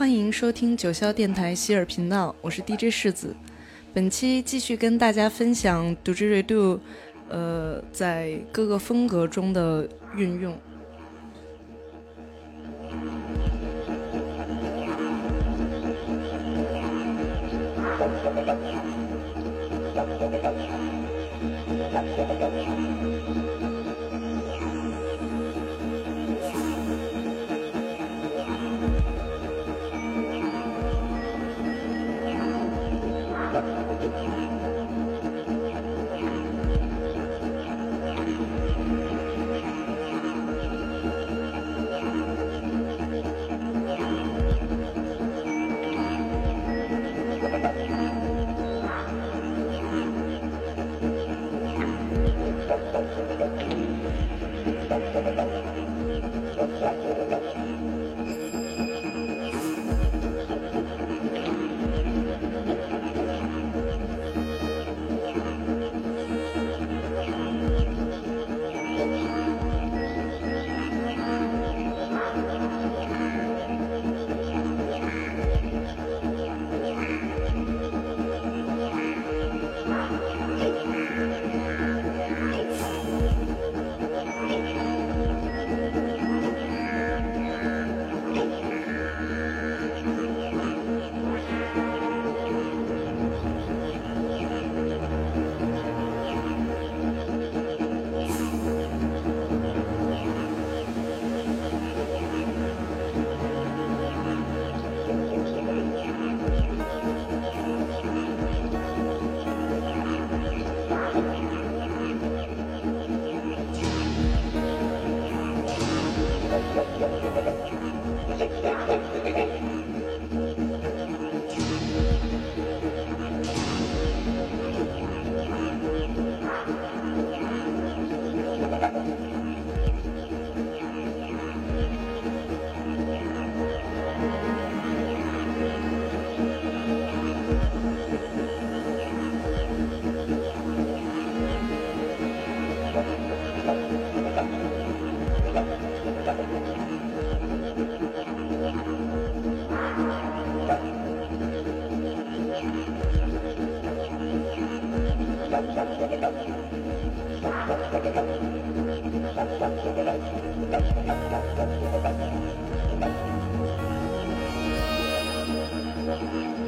欢迎收听九霄电台希尔频道，我是 DJ 世子。本期继续跟大家分享 d u j i r i d o 呃，在各个风格中的运用。Thank you.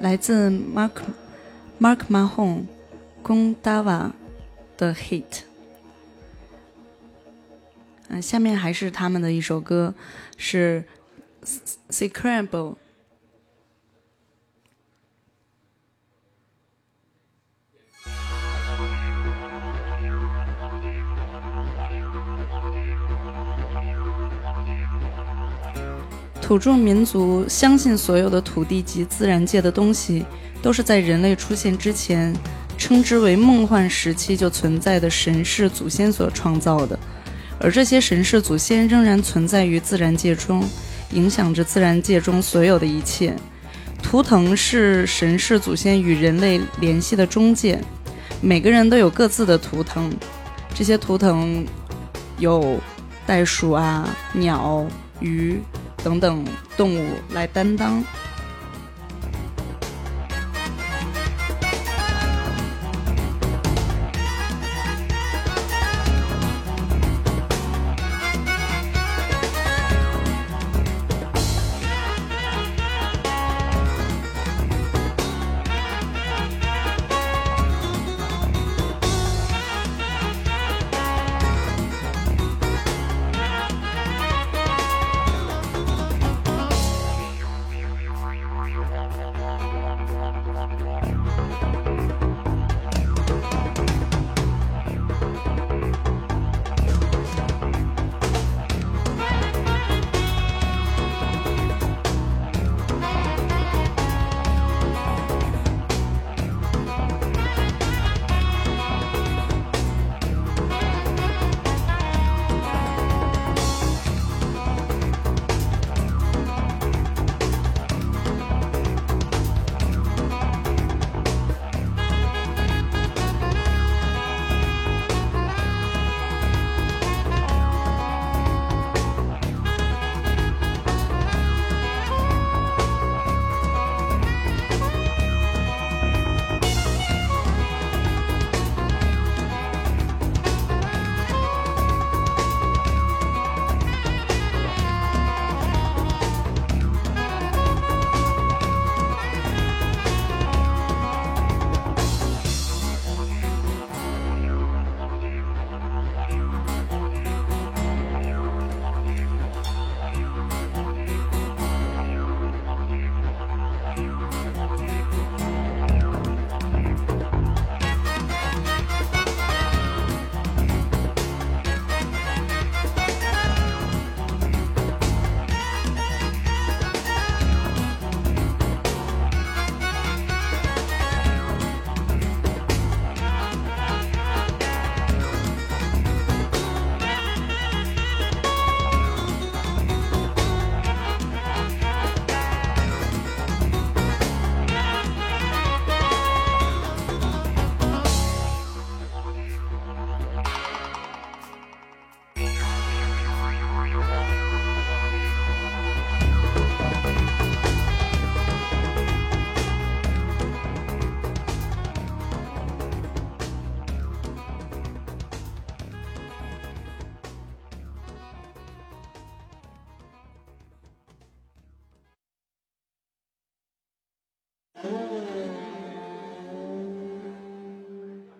来自 Mark Mark ma hong，宫 dava 的 Hit，嗯，下面还是他们的一首歌，是 Secrable。土著民族相信，所有的土地及自然界的东西，都是在人类出现之前，称之为梦幻时期就存在的神世祖先所创造的。而这些神世祖先仍然存在于自然界中，影响着自然界中所有的一切。图腾是神世祖先与人类联系的中介。每个人都有各自的图腾，这些图腾有袋鼠啊、鸟、鱼。等等动物来担当。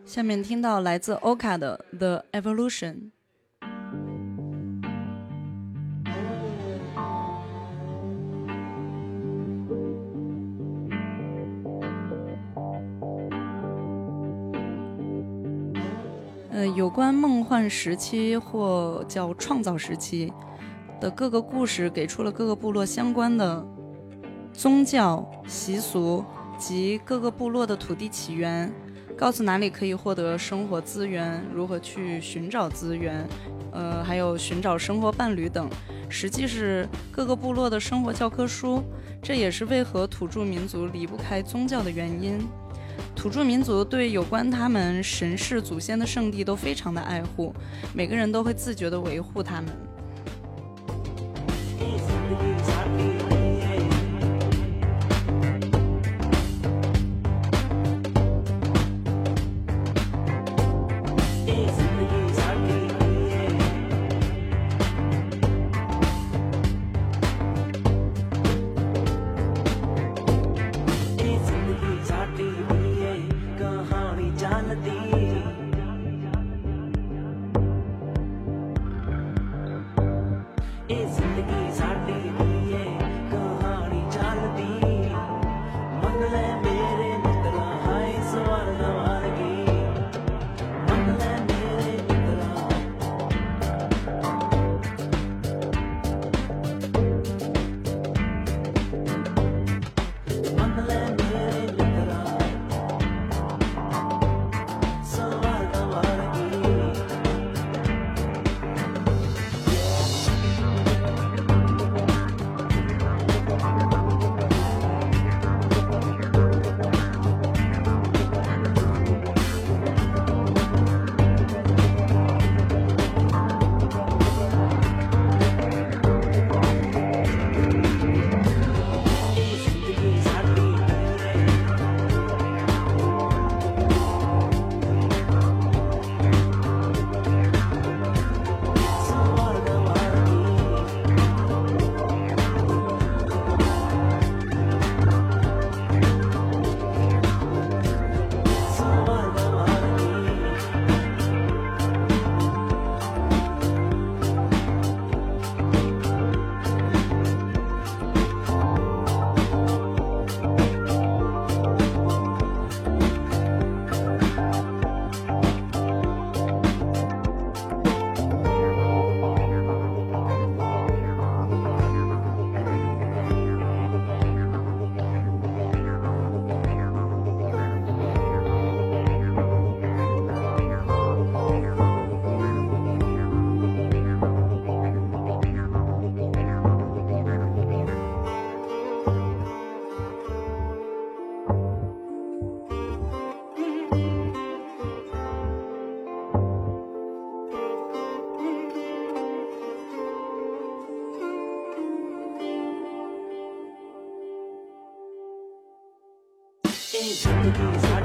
下面听到来自 oka 的 the evolution 嗯有关梦幻时期或叫创造时期的各个故事给出了各个部落相关的宗教习俗及各个部落的土地起源。告诉哪里可以获得生活资源，如何去寻找资源，呃，还有寻找生活伴侣等，实际是各个部落的生活教科书。这也是为何土著民族离不开宗教的原因。土著民族对有关他们神世祖先的圣地都非常的爱护，每个人都会自觉地维护他们。欧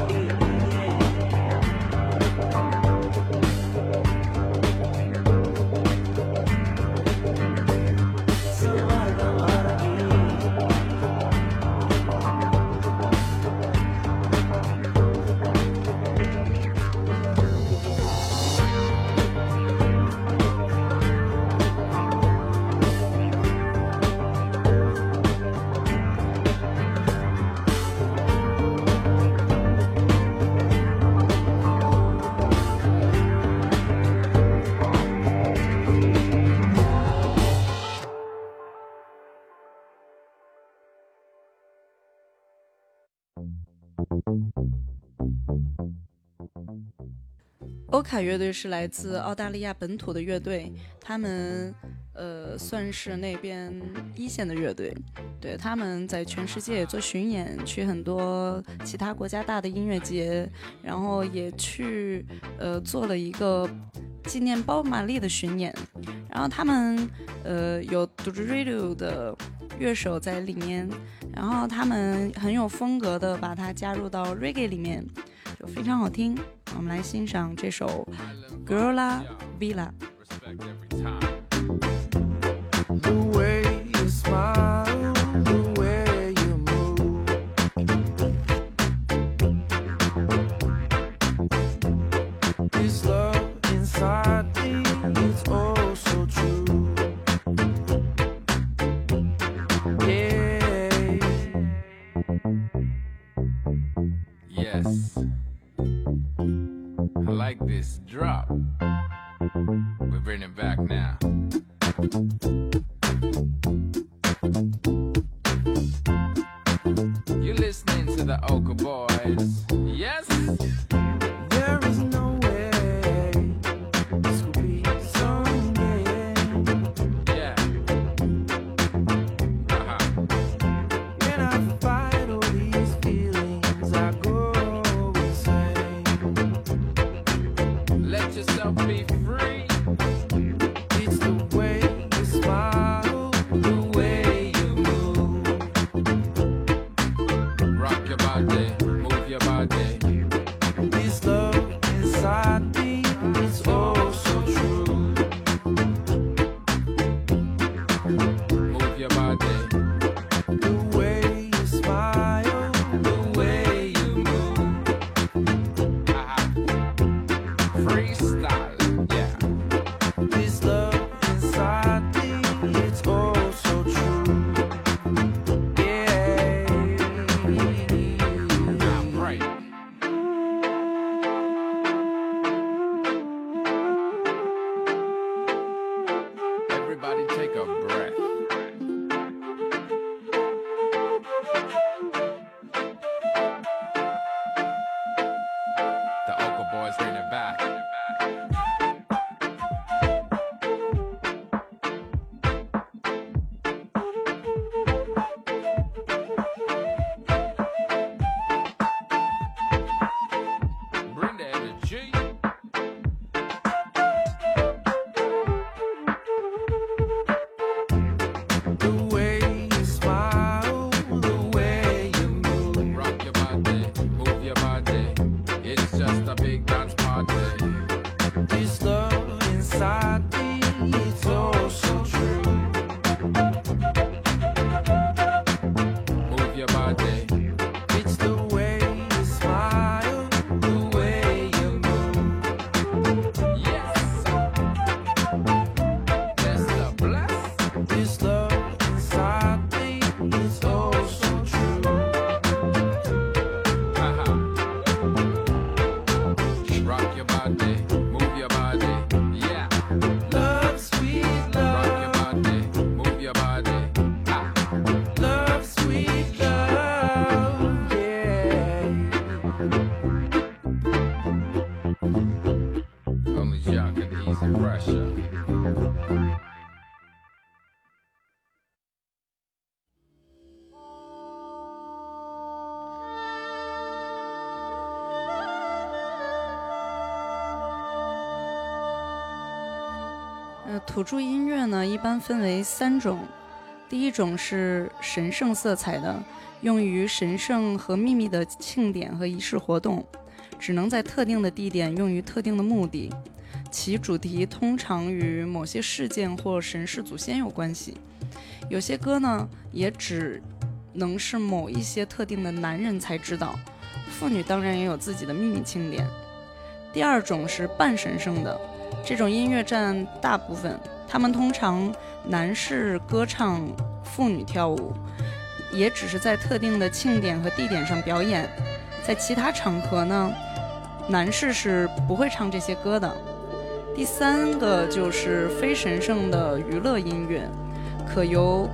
卡乐队是来自澳大利亚本土的乐队，他们呃算是那边一线的乐队，对他们在全世界做巡演，去很多其他国家大的音乐节，然后也去呃做了一个纪念包玛丽的巡演，然后他们呃有 d j Radio 的乐手在里面，然后他们很有风格的把它加入到 Reggae 里面。就非常好听，我们来欣赏这首《Girla Villa》。土著音乐呢，一般分为三种。第一种是神圣色彩的，用于神圣和秘密的庆典和仪式活动，只能在特定的地点用于特定的目的。其主题通常与某些事件或神事祖先有关系。有些歌呢，也只能是某一些特定的男人才知道。妇女当然也有自己的秘密庆典。第二种是半神圣的。这种音乐占大部分，他们通常男士歌唱，妇女跳舞，也只是在特定的庆典和地点上表演。在其他场合呢，男士是不会唱这些歌的。第三个就是非神圣的娱乐音乐，可由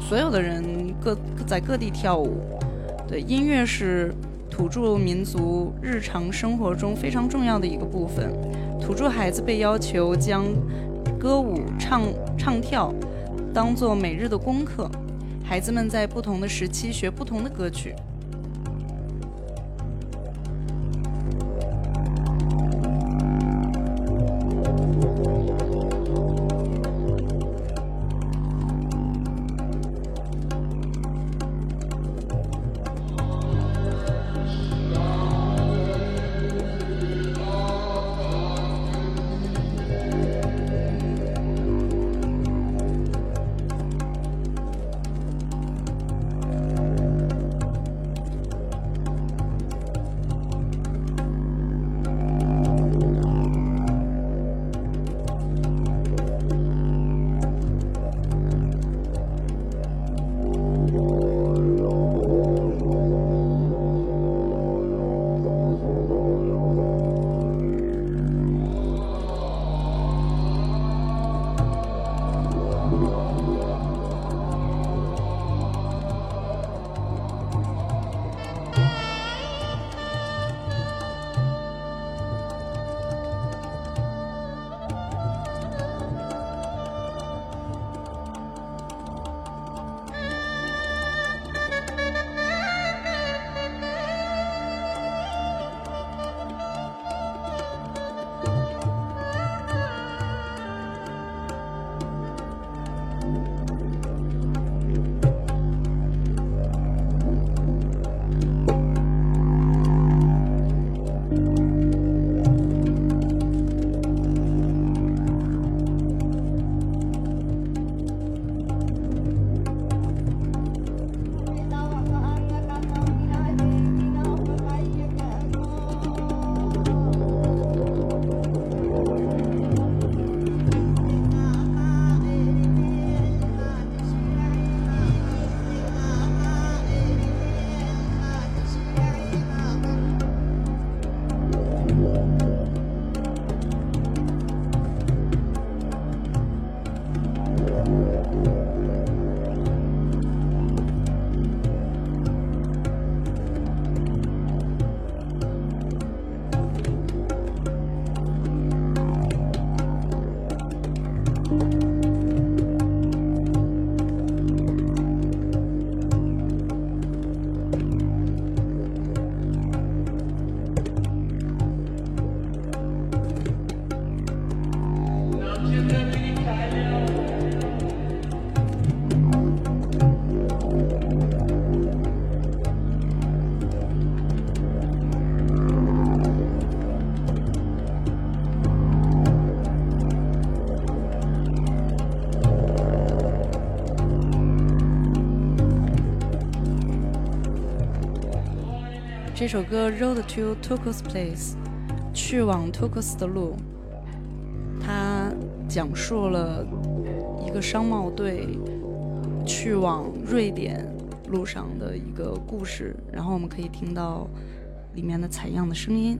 所有的人各在各地跳舞。对，音乐是土著民族日常生活中非常重要的一个部分。土著孩子被要求将歌舞唱唱跳当做每日的功课。孩子们在不同的时期学不同的歌曲。这首歌《Road to Tokos Place》，去往 Tokus 的路，它讲述了一个商贸队去往瑞典路上的一个故事。然后我们可以听到里面的采样的声音。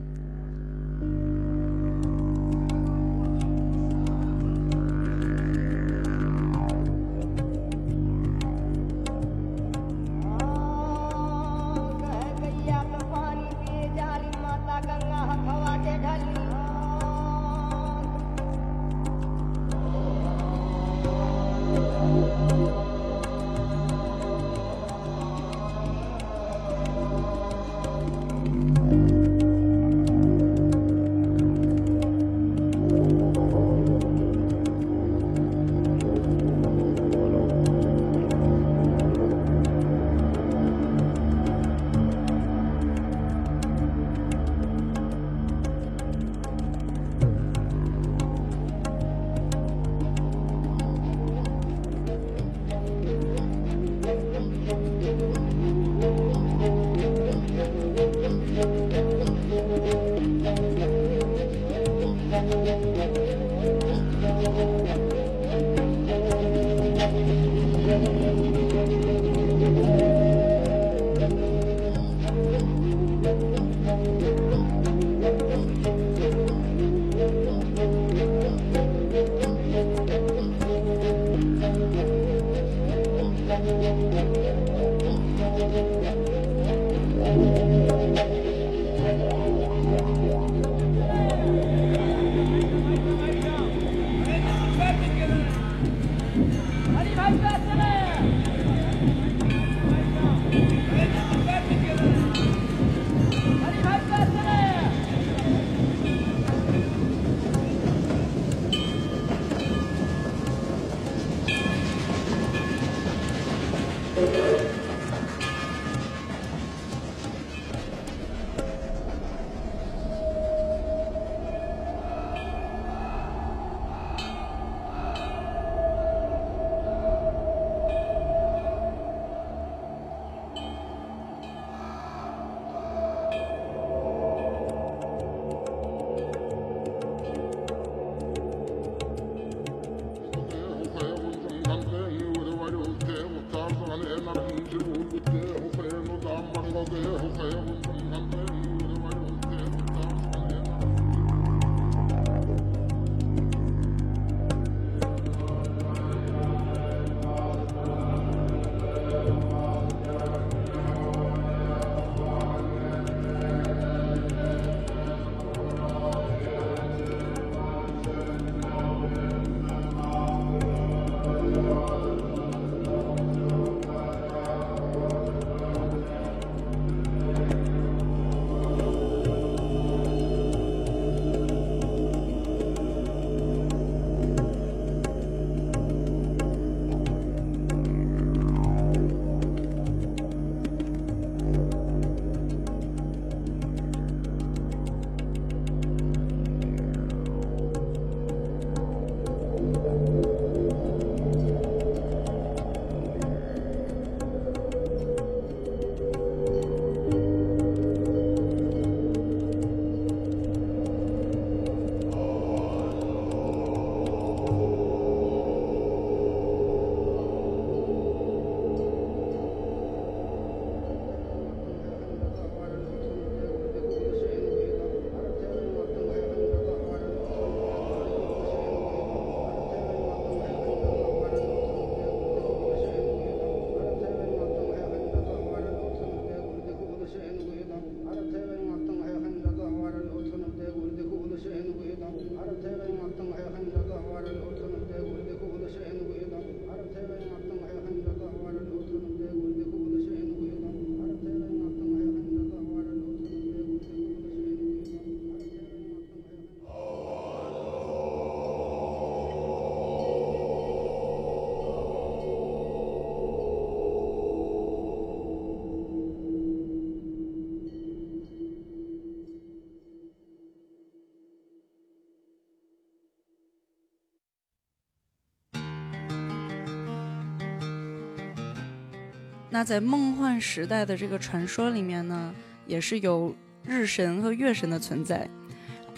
那在梦幻时代的这个传说里面呢，也是有日神和月神的存在。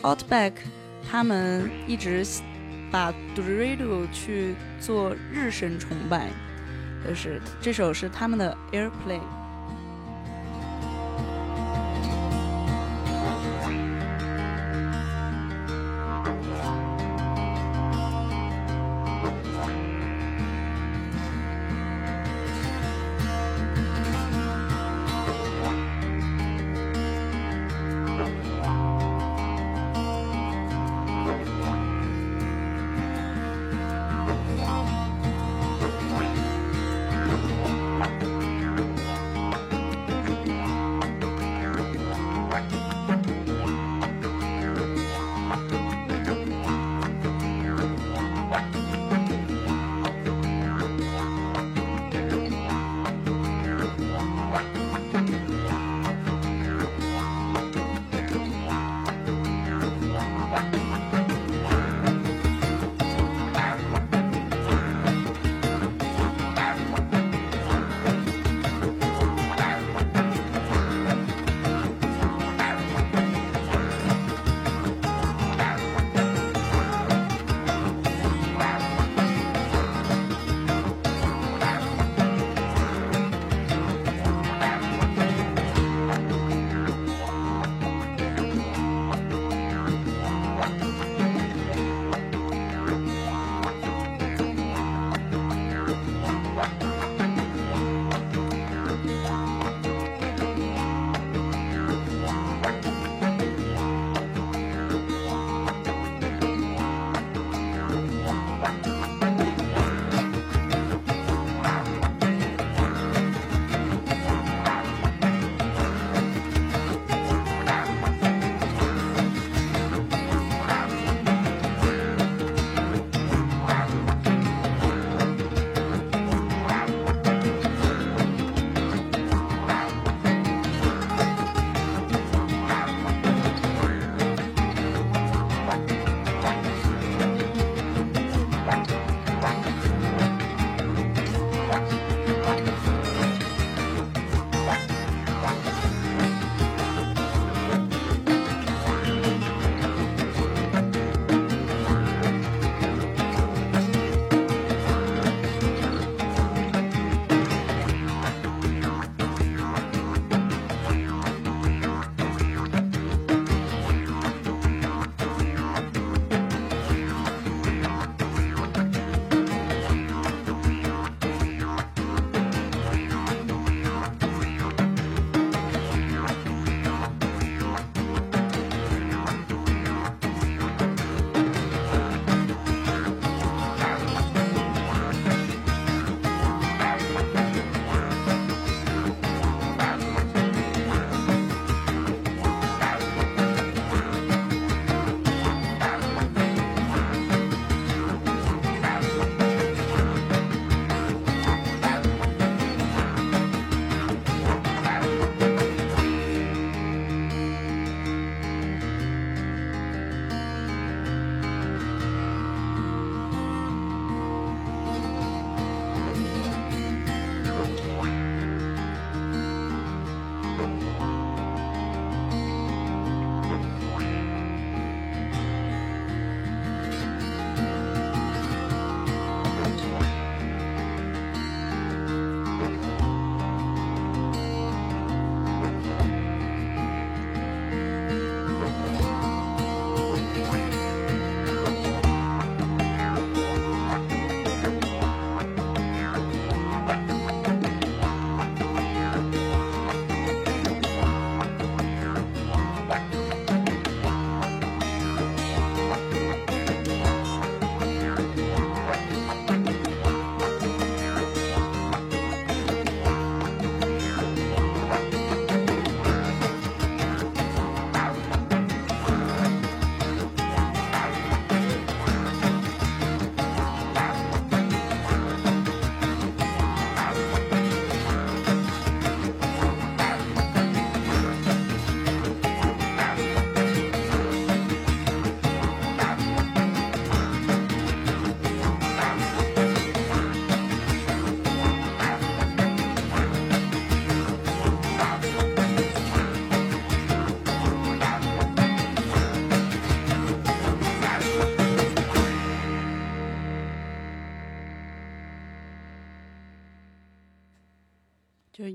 Outback 他们一直把 Dorado 去做日神崇拜，就是这首是他们的 Airplane。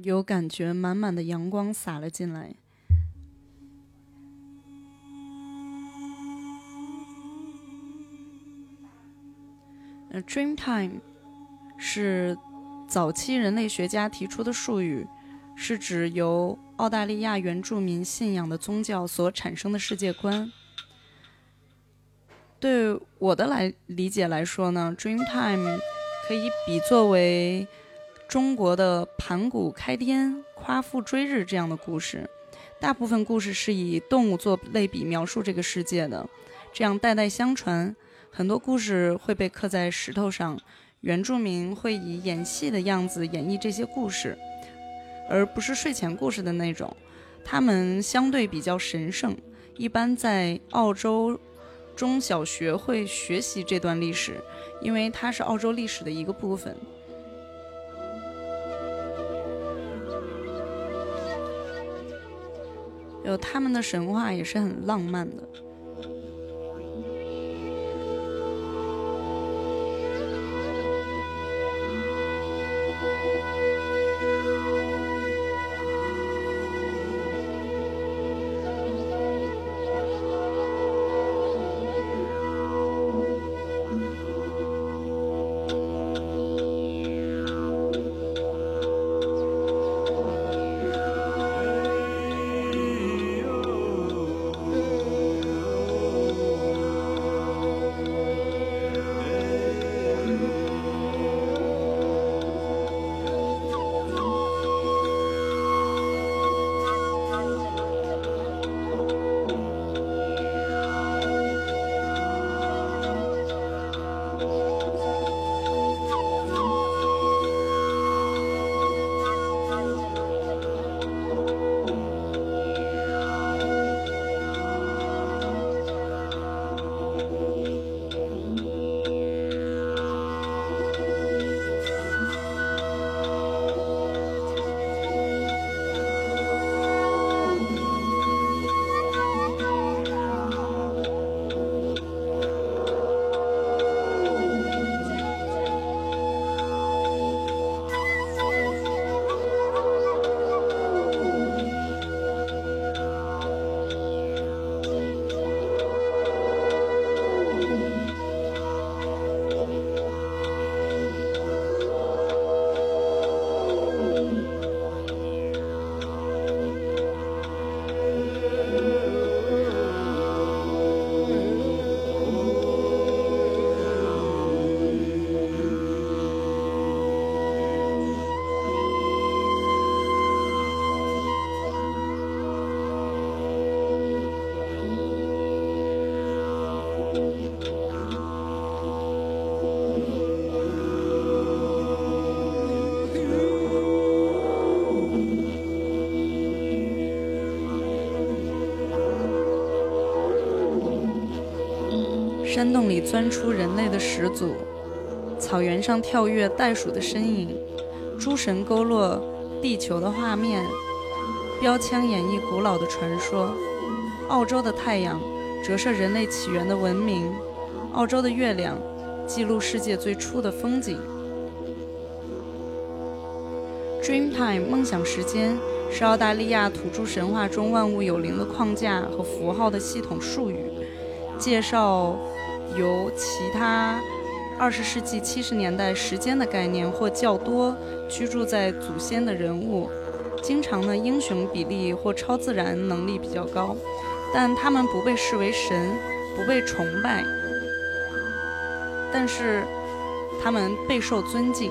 有感觉，满满的阳光洒了进来。呃，Dreamtime 是早期人类学家提出的术语，是指由澳大利亚原住民信仰的宗教所产生的世界观。对我的来理解来说呢，Dreamtime 可以比作为。中国的盘古开天、夸父追日这样的故事，大部分故事是以动物做类比描述这个世界的，这样代代相传。很多故事会被刻在石头上，原住民会以演戏的样子演绎这些故事，而不是睡前故事的那种。他们相对比较神圣，一般在澳洲中小学会学习这段历史，因为它是澳洲历史的一个部分。有他们的神话也是很浪漫的。山洞里钻出人类的始祖，草原上跳跃袋鼠的身影，诸神勾勒地球的画面，标枪演绎古老的传说。澳洲的太阳折射人类起源的文明，澳洲的月亮记录世界最初的风景。Dreamtime 梦想时间是澳大利亚土著神话中万物有灵的框架和符号的系统术语，介绍。由其他二十世纪七十年代时间的概念或较多居住在祖先的人物，经常呢英雄比例或超自然能力比较高，但他们不被视为神，不被崇拜，但是他们备受尊敬。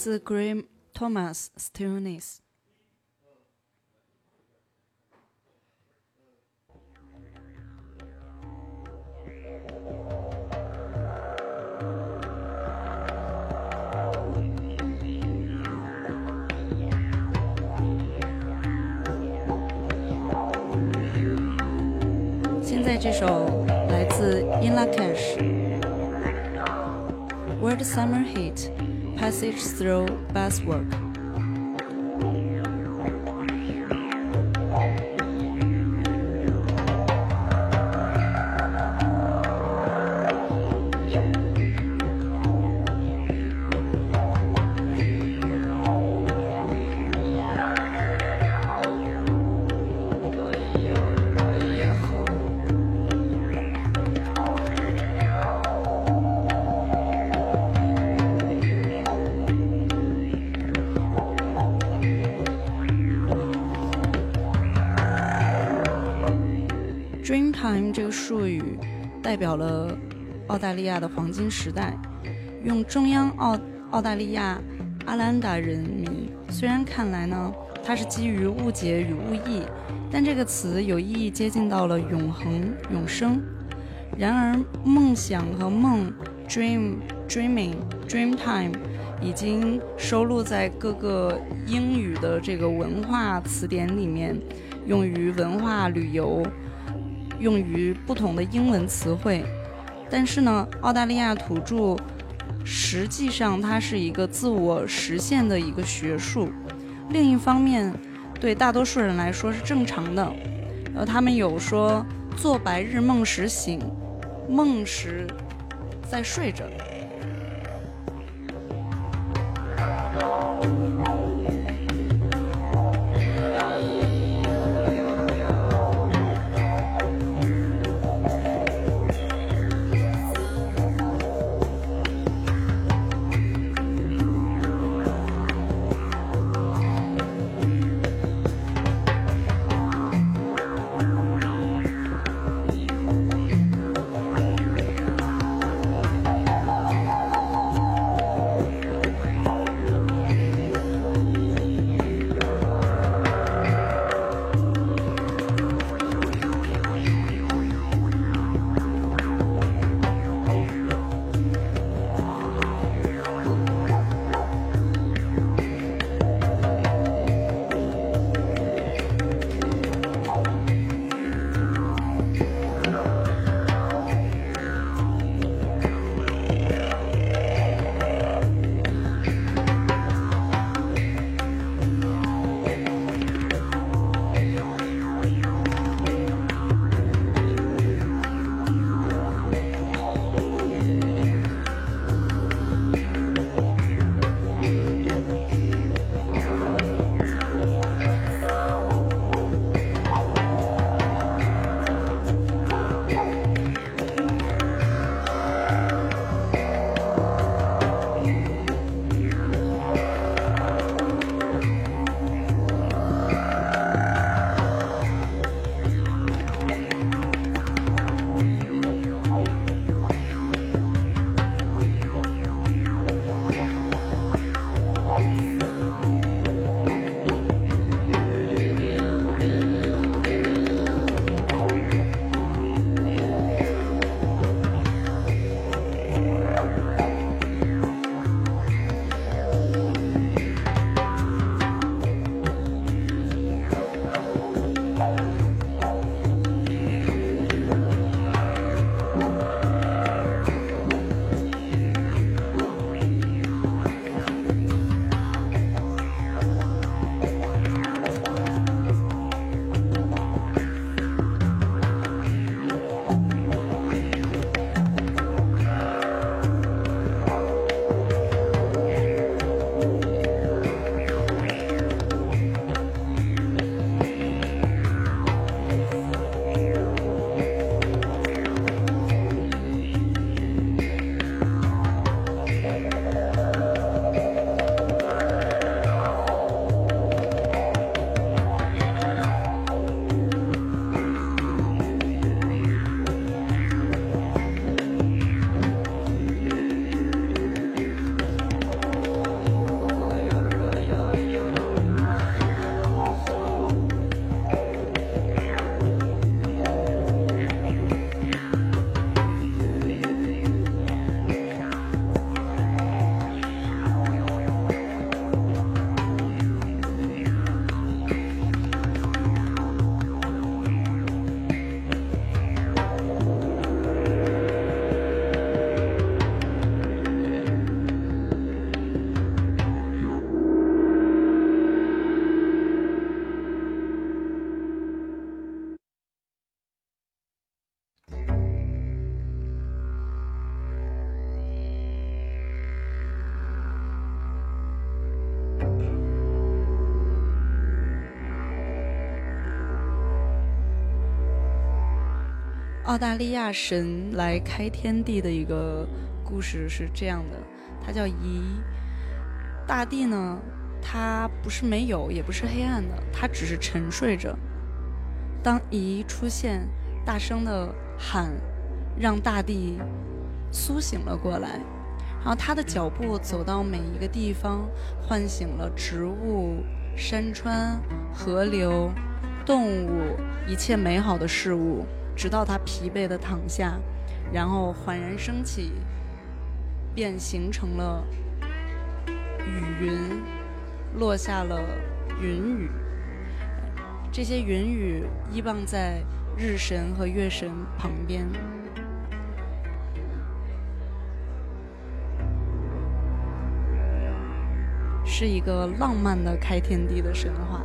来自 Graham Thomas Stillness。through buzzword 代表了澳大利亚的黄金时代。用中央澳澳大利亚阿兰达人民，虽然看来呢，它是基于误解与误译，但这个词有意义接近到了永恒、永生。然而，梦想和梦 （dream、dreaming、dreamtime） 已经收录在各个英语的这个文化词典里面，用于文化旅游。用于不同的英文词汇，但是呢，澳大利亚土著实际上它是一个自我实现的一个学术。另一方面，对大多数人来说是正常的。呃，他们有说做白日梦时醒，梦时在睡着。澳大利亚神来开天地的一个故事是这样的，它叫夷。大地呢，它不是没有，也不是黑暗的，它只是沉睡着。当夷出现，大声的喊，让大地苏醒了过来。然后他的脚步走到每一个地方，唤醒了植物、山川、河流、动物，一切美好的事物，直到他疲惫的躺下，然后缓然升起，便形成了雨云，落下了云雨。这些云雨依傍在日神和月神旁边。是一个浪漫的开天地的神话。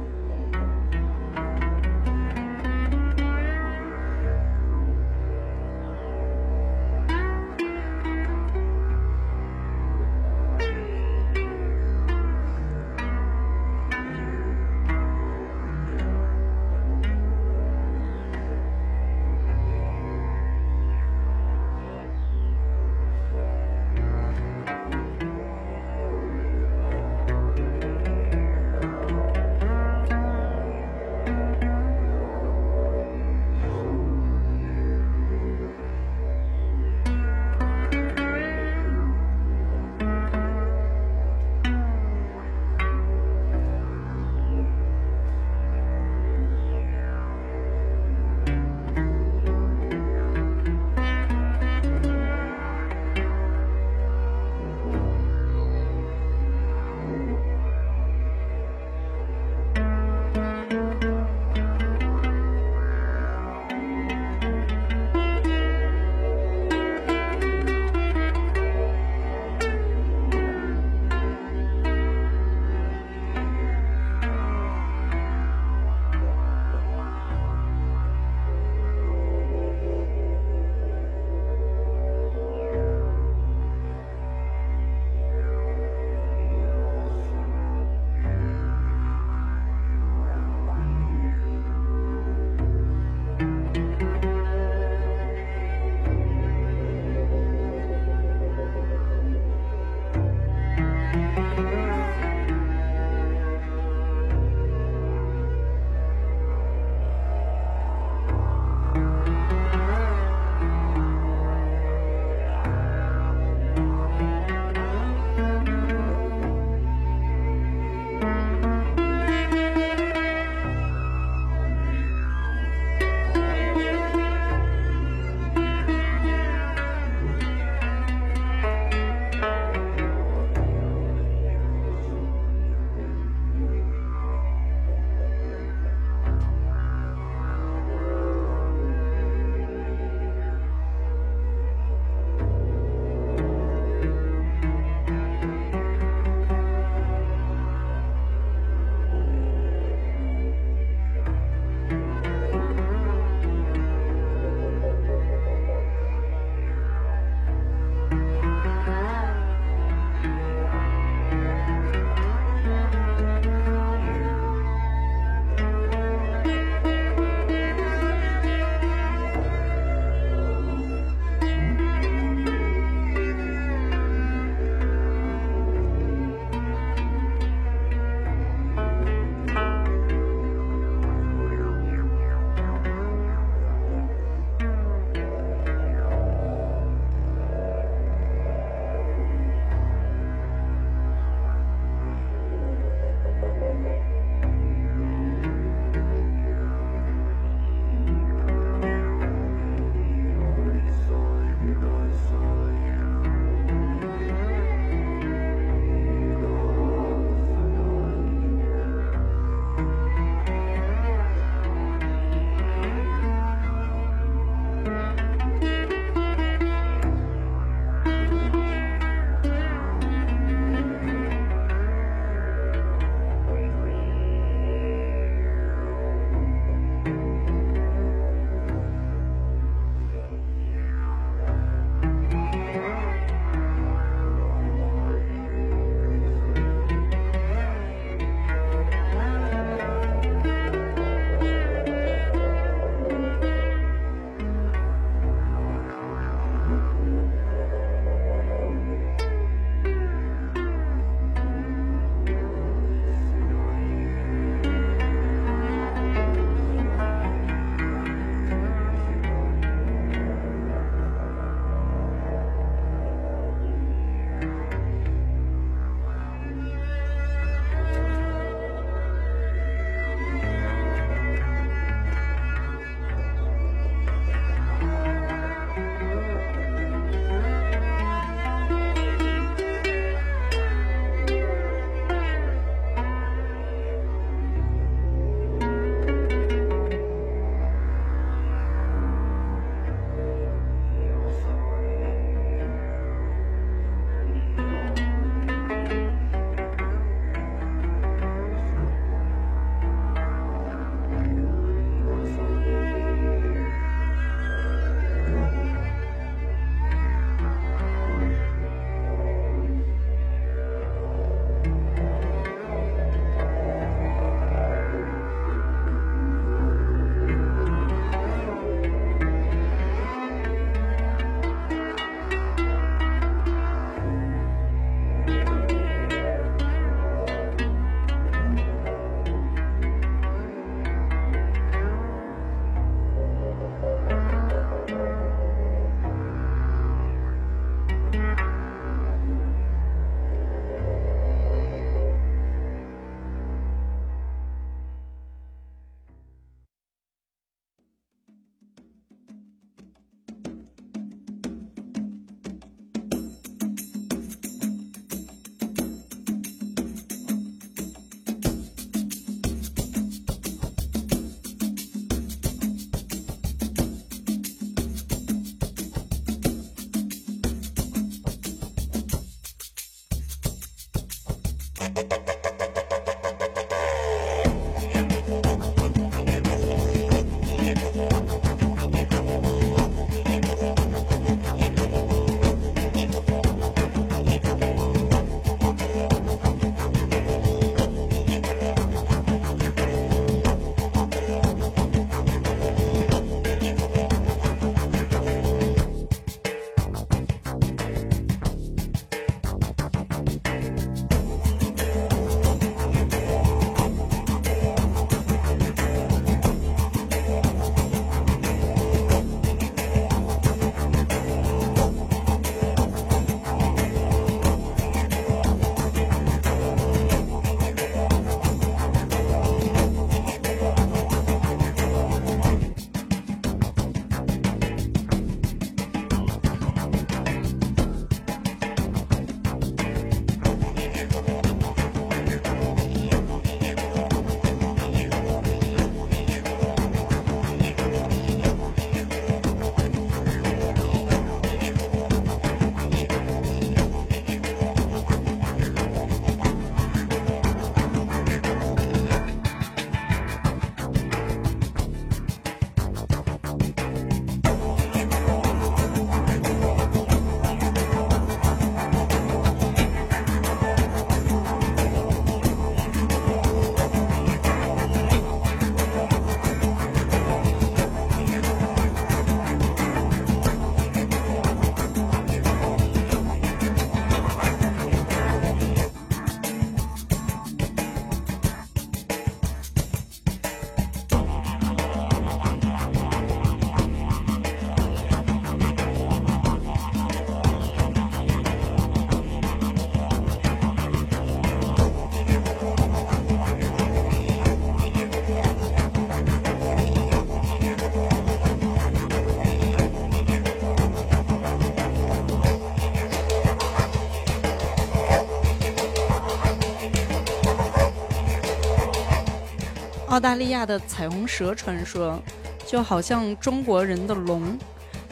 澳大利亚的彩虹蛇传说，就好像中国人的龙，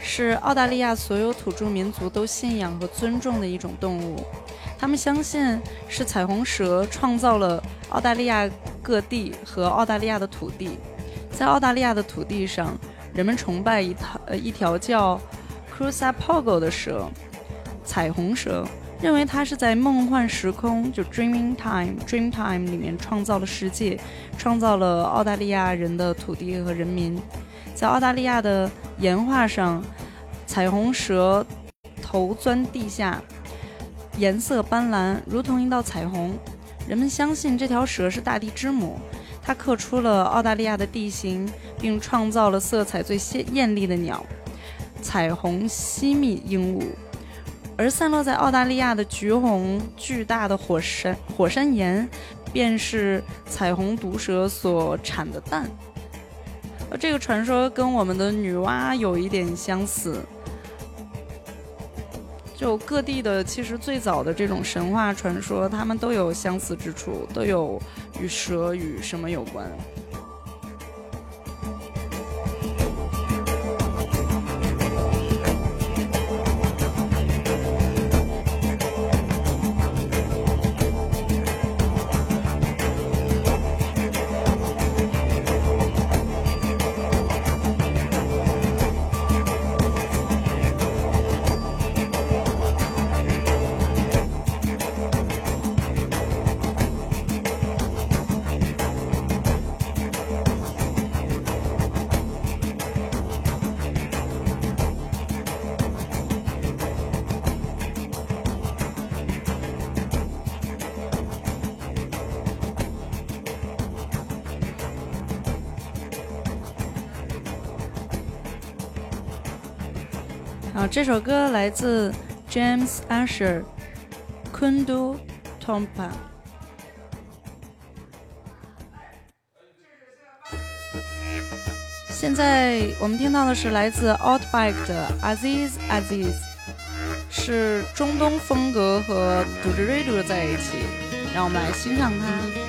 是澳大利亚所有土著民族都信仰和尊重的一种动物。他们相信是彩虹蛇创造了澳大利亚各地和澳大利亚的土地。在澳大利亚的土地上，人们崇拜一条呃一条叫 Crusapogo 的蛇，彩虹蛇。认为他是在梦幻时空，就 Dreaming Time、Dream Time 里面创造了世界，创造了澳大利亚人的土地和人民。在澳大利亚的岩画上，彩虹蛇头钻地下，颜色斑斓，如同一道彩虹。人们相信这条蛇是大地之母，它刻出了澳大利亚的地形，并创造了色彩最鲜艳丽的鸟——彩虹西蜜鹦鹉。而散落在澳大利亚的橘红巨大的火山火山岩，便是彩虹毒蛇所产的蛋。而这个传说跟我们的女娲有一点相似。就各地的，其实最早的这种神话传说，它们都有相似之处，都有与蛇与什么有关。这首歌来自 James Asher，《Kundu Tompa》。现在我们听到的是来自 Outback 的 Aziz Aziz，是中东风格和 Duderido 在一起，让我们来欣赏它。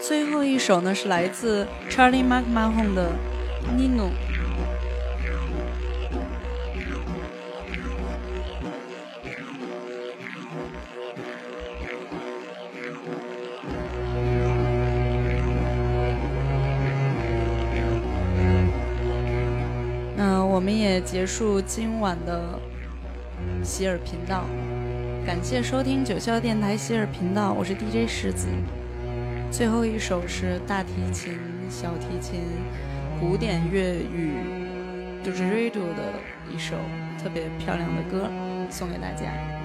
最后一首呢是来自 Charlie MacMahon 的 Nino。那我们也结束今晚的希尔频道，感谢收听九霄电台希尔频道，我是 DJ 世子。最后一首是大提琴、小提琴、古典乐与就是 radio 的一首特别漂亮的歌，送给大家。